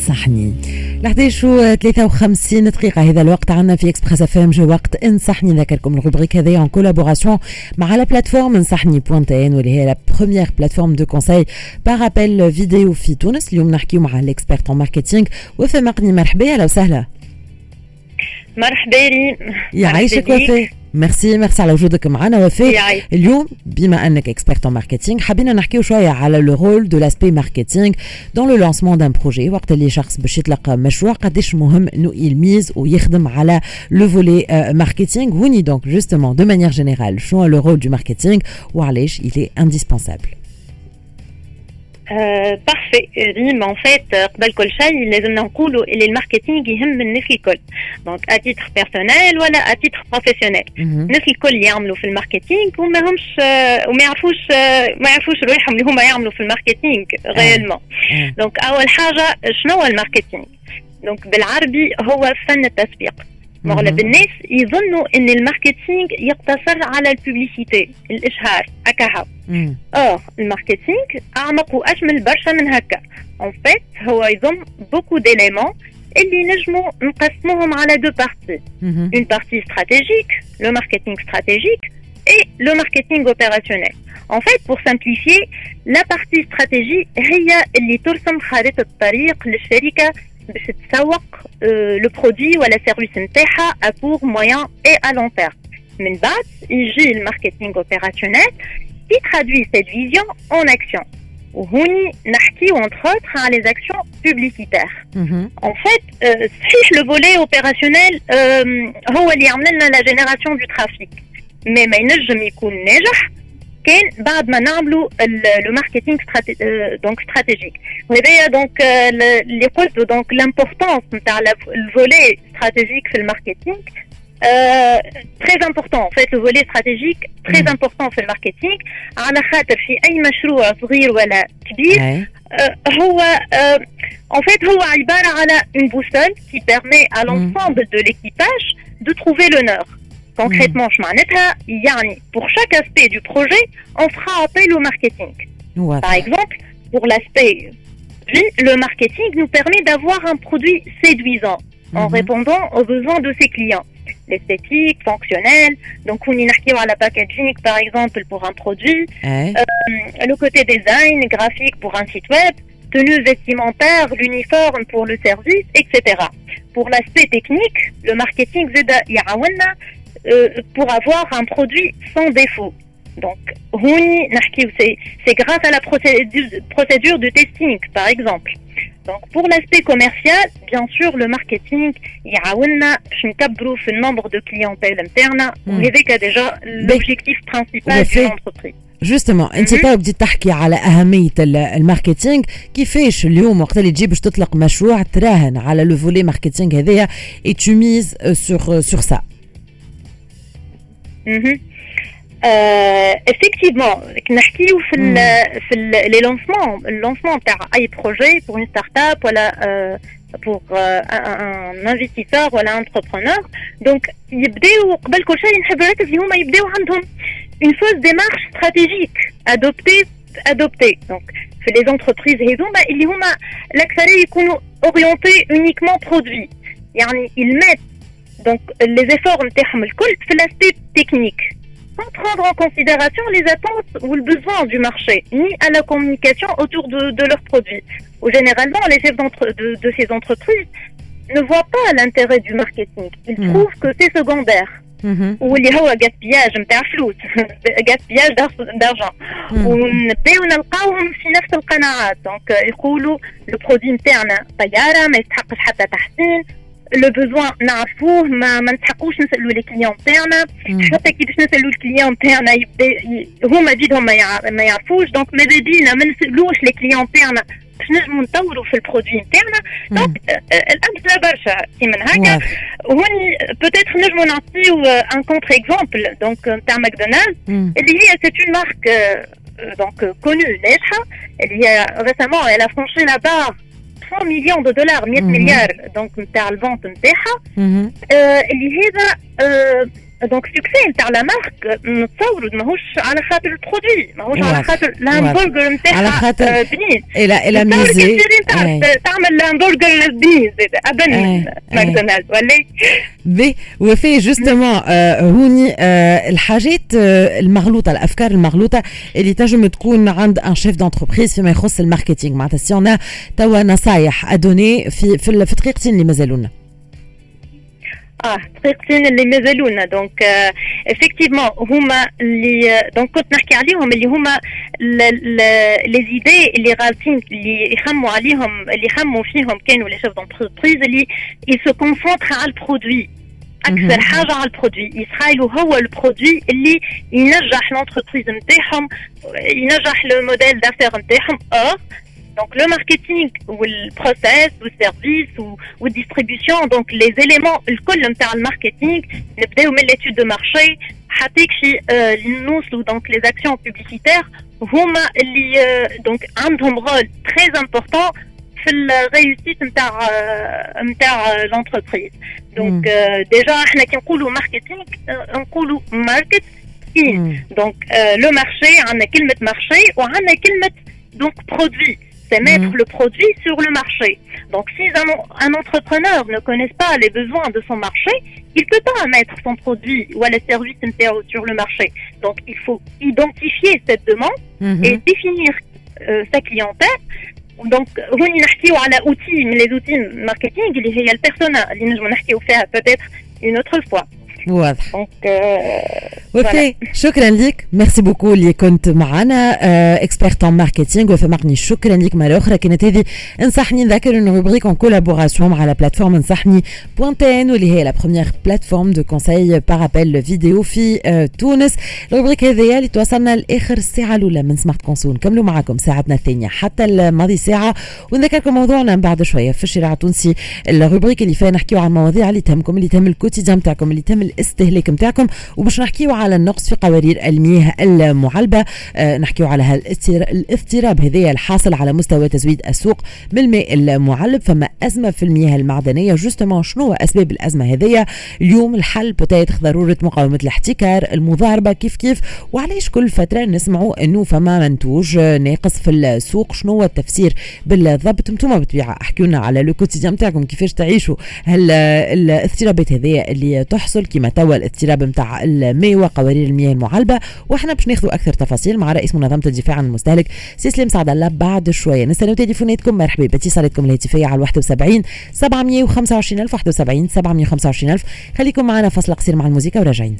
انصحني. ل 11 53 دقيقة هذا الوقت عندنا في اكسبريس اف ام جو وقت انصحني. نذكركم الروبريك هذه ان كولابوراسيون مع لا بلاتفورم انصحني بوان ان واللي هي لا بروميير بلاتفورم دو كونساي بار ابل فيديو في تونس. اليوم نحكيو مع الاكسبيرت ان ماركتينغ وفاء مقني. مرحبا أهلا وسهلا. مرحبا ريم. يعيشك وفاء ميرسي ميرسي على وجودك معنا وفاء اليوم بما انك اكسبيرت ان ماركتينغ حبينا نحكيو شويه على لو رول دو لاسبي ماركتينغ دون لو لانسمون دان بروجي وقت اللي شخص باش يطلق مشروع قداش مهم انه يلميز ويخدم على لو فولي ماركتينغ وني دونك جوستومون دو مانيير جينيرال شنو لو رول دو ماركتينغ وعلاش il est indispensable بارفي ريم ان فيت قبل كل شيء لازمنا نقولوا اللي الماركتينغ يهم الناس الكل دونك اتيتر بيرسونيل ولا اتيتر بروفيسيونيل الناس الكل يعملوا في الماركتينغ وما همش وما يعرفوش ما يعرفوش روحهم اللي هما يعملوا في الماركتينغ ريالمون دونك اول حاجة شنو هو الماركتينغ دونك بالعربي هو فن التسويق مغلب الناس يظنوا إن الماركتينغ يقتصر على الببليسيتي الإشهار هكا آه الماركتينغ أعمق واشمل برشا من هكا. اون فيت هو يضم بوكو ديليمون اللي نجمو نقسموهم على دو بارتي اون بارتي استراتيجيك لو ماركتينغ استراتيجيك et le marketing opérationnel. En fait, pour simplifier, la partie stratégie هي اللي ترسم خارطة الطريق للشركة باش تسوق لو برودوي ولا سيرفيس نتاعها à court, moyen et à long terme. من بعد يجي الماركتينغ اوبيراسيونيل qui traduit cette vision en action. وهوني نحكيو entre autres على les actions publicitaires. En fait, صحيح le volet opérationnel هو اللي يعمل لنا la génération du trafic. Mais ما ينجم يكون ناجح كان بعد ما نعملوا لو ماركتينغ دونك استراتيجيك وهذايا دونك اللي قلته دونك لامبورطونس نتاع الفولي استراتيجيك في الماركتينغ تري امبورطون فات لو فولي استراتيجيك تري امبورطون في الماركتينغ على خاطر في اي مشروع صغير ولا كبير هو en fait هو عباره على une boussole qui permet à l'ensemble de l'équipage de trouver le nord Concrètement, pour chaque aspect du projet, on fera appel au marketing. Par exemple, pour l'aspect le marketing nous permet d'avoir un produit séduisant en répondant aux besoins de ses clients. L'esthétique, fonctionnel, donc on à la packaging par exemple pour un produit, euh, le côté design, graphique pour un site web, tenue vestimentaire, l'uniforme pour le service, etc. Pour l'aspect technique, le marketing Zeda Yahawana euh, pour avoir un produit sans défaut. Donc, c'est grâce à la procédure, procédure de testing, par exemple. Donc, pour l'aspect commercial, bien sûr, le marketing, il y a le nombre de clientèle interne, on est déjà l'objectif principal de l'entreprise. جوستومون انت تو بديت تحكي على اهميه الماركتينغ كيفاش اليوم وقت اللي تجي باش تطلق مشروع تراهن على لو فولي ماركتينغ هذايا اي تو ميز سور سور سا effectivement نحكيو في ال في لي لونسمون اللونسمون تاع اي بروجي بور اون ستارت اب ولا بور ان انفستيسور ولا انتربرونور دونك يبداو قبل كل شيء نحب نركز اللي هما يبداو عندهم اون فوز ديمارش استراتيجيك ادوبتي ادوبتي دونك في لي زونتربريز هذوما اللي هما الاكثريه يكونوا اورينتي اونيكمون برودوي يعني يلمات donc, les efforts c'est l'aspect technique, sans prendre en considération les attentes ou le besoin du marché, ni à la communication autour de, leurs produits. Ou généralement, les chefs de, de, ces entreprises ne voient pas l'intérêt du marketing. Ils hmm. trouvent que c'est secondaire. Mm-hmm. Ou il y a un gaspillage, un gaspillage d'argent. Hmm. Ou Donc, euh, le produit interne, hein لو برودوي نتاعنا طياره ما يستحقش حتى تحسين لو بوزوان نعرفوه ما ما نسحقوش نسالوا لي كليون تاعنا حتى كيفاش نسالوا الكليون تاعنا يبدا هما جيدهم ما يعرفوش دونك ماذا بينا ما نسالوش لي كليون تاعنا باش نجموا نطوروا في البرودوي نتاعنا دونك الامثله برشا كي من هكا وهوني بوتيتر نجموا نعطيو ان كونتر اكزومبل دونك نتاع ماكدونالدز اللي هي سيت اون مارك دونك كونو ناجحه اللي هي ريسامون elle a franchi la barre 100 مليون دو دولار 100 مليار دونك نتاع الفونت نتاعها اللي هذا دونك سكسي نتاع لا مارك نتصوروا ماهوش على خاطر البرودوي ماهوش على خاطر الهامبرجر نتاعها على خاطر بنين إلى إلى ميزي تعمل الهامبرجر بنين زاد ابن ماكدونالدز ولا بي وفي جوستومون هوني الحاجات المغلوطه الافكار المغلوطه اللي تنجم تكون عند ان شيف دونتربريز فيما يخص الماركتينغ معناتها سي توا نصايح ادوني في في, في دقيقتين اللي مازالونا آه دقيقتين اللي مازالونا دونك افكتيفمون هما اللي دونك كنت نحكي عليهم اللي هما لي زيدي اللي غالطين اللي يخموا عليهم اللي يخموا فيهم كانوا لي شيف دونتربريز اللي يسو كونسونتر على البرودوي أكثر حاجة على البرودوي يسخايلوا هو البرودوي اللي ينجح لونتربريز نتاعهم ينجح لو موديل دافير نتاعهم اور Donc le marketing ou le process ou le service ou la distribution, donc les éléments, le col le marketing, من l'étude de marché حتى في nous donc les actions publicitaires هما اللي donc عندهم rôle très important في الريوسيت نتاع نتاع l'entreprise. Donc déjà احنا كي نقولوا marketing نقولوا market in. Donc le marché عندنا كلمة marché وعندنا كلمة donc produit c'est mettre le produit sur le marché. Donc si un, un, entrepreneur ne connaît pas les besoins de son marché, il ne peut pas mettre son produit ou le service sur le marché. Donc il faut identifier cette demande et définir euh, sa clientèle. Donc, هوني نحكيو على outil من les outils marketing اللي هي البيرسونا اللي نجمو نحكيو فيها peut-être une autre fois. واضح. وفي شكرا لك. ميرسي بوكو اللي كنت معنا. اكسبيرت ان ماركتينغ مقني شكرا لك مرة أخرى. كانت هذه انصحني نذكر إنه روبريك ان كولابوراسيون مع لا بلاتفورم انصحني بوانتين واللي هي لا بروميير بلاتفورم دو كونساي بارابيل فيديو في تونس. الروبريك هذه اللي توصلنا لآخر الساعة الأولى من سمارت كونسول نكملوا معكم ساعتنا الثانية حتى الماضي ساعة. ونذكركم موضوعنا بعد شوية في الشارع التونسي. الروبريك اللي فيها نحكيو عن المواضيع اللي تهمكم اللي تهم الكوتيديان بتاعكم اللي تهم الاستهلاك نتاعكم وباش نحكيو على النقص في قوارير المياه المعلبة آه نحكيو على الاضطراب هذايا الحاصل على مستوى تزويد السوق بالماء المعلب. فما أزمة في المياه المعدنية. جوستومون شنو أسباب الأزمة هذيا اليوم الحل بتايتر ضرورة مقاومة الاحتكار المضاربة. كيف كيف؟ وعلاش كل فترة نسمعوا إنه فما منتوج ناقص في السوق؟ شنو هو التفسير بالضبط؟ أنتم بالطبيعة احكيوا لنا على لو كوتيديان نتاعكم كيفاش تعيشوا هل الاضطرابات هذيا اللي تحصل؟ كما توا الاضطراب نتاع الماء وقوارير المياه المعلبه وإحنا باش ناخذوا أكثر تفاصيل مع رئيس منظمة الدفاع عن المستهلك سي سليم سعد الله بعد شوية. نستناو تليفوناتكم. مرحبا باتصالاتكم الهاتفية على 71 725 ألف 71 725 ألف. خليكم معنا فصل قصير مع الموسيقى وراجعين.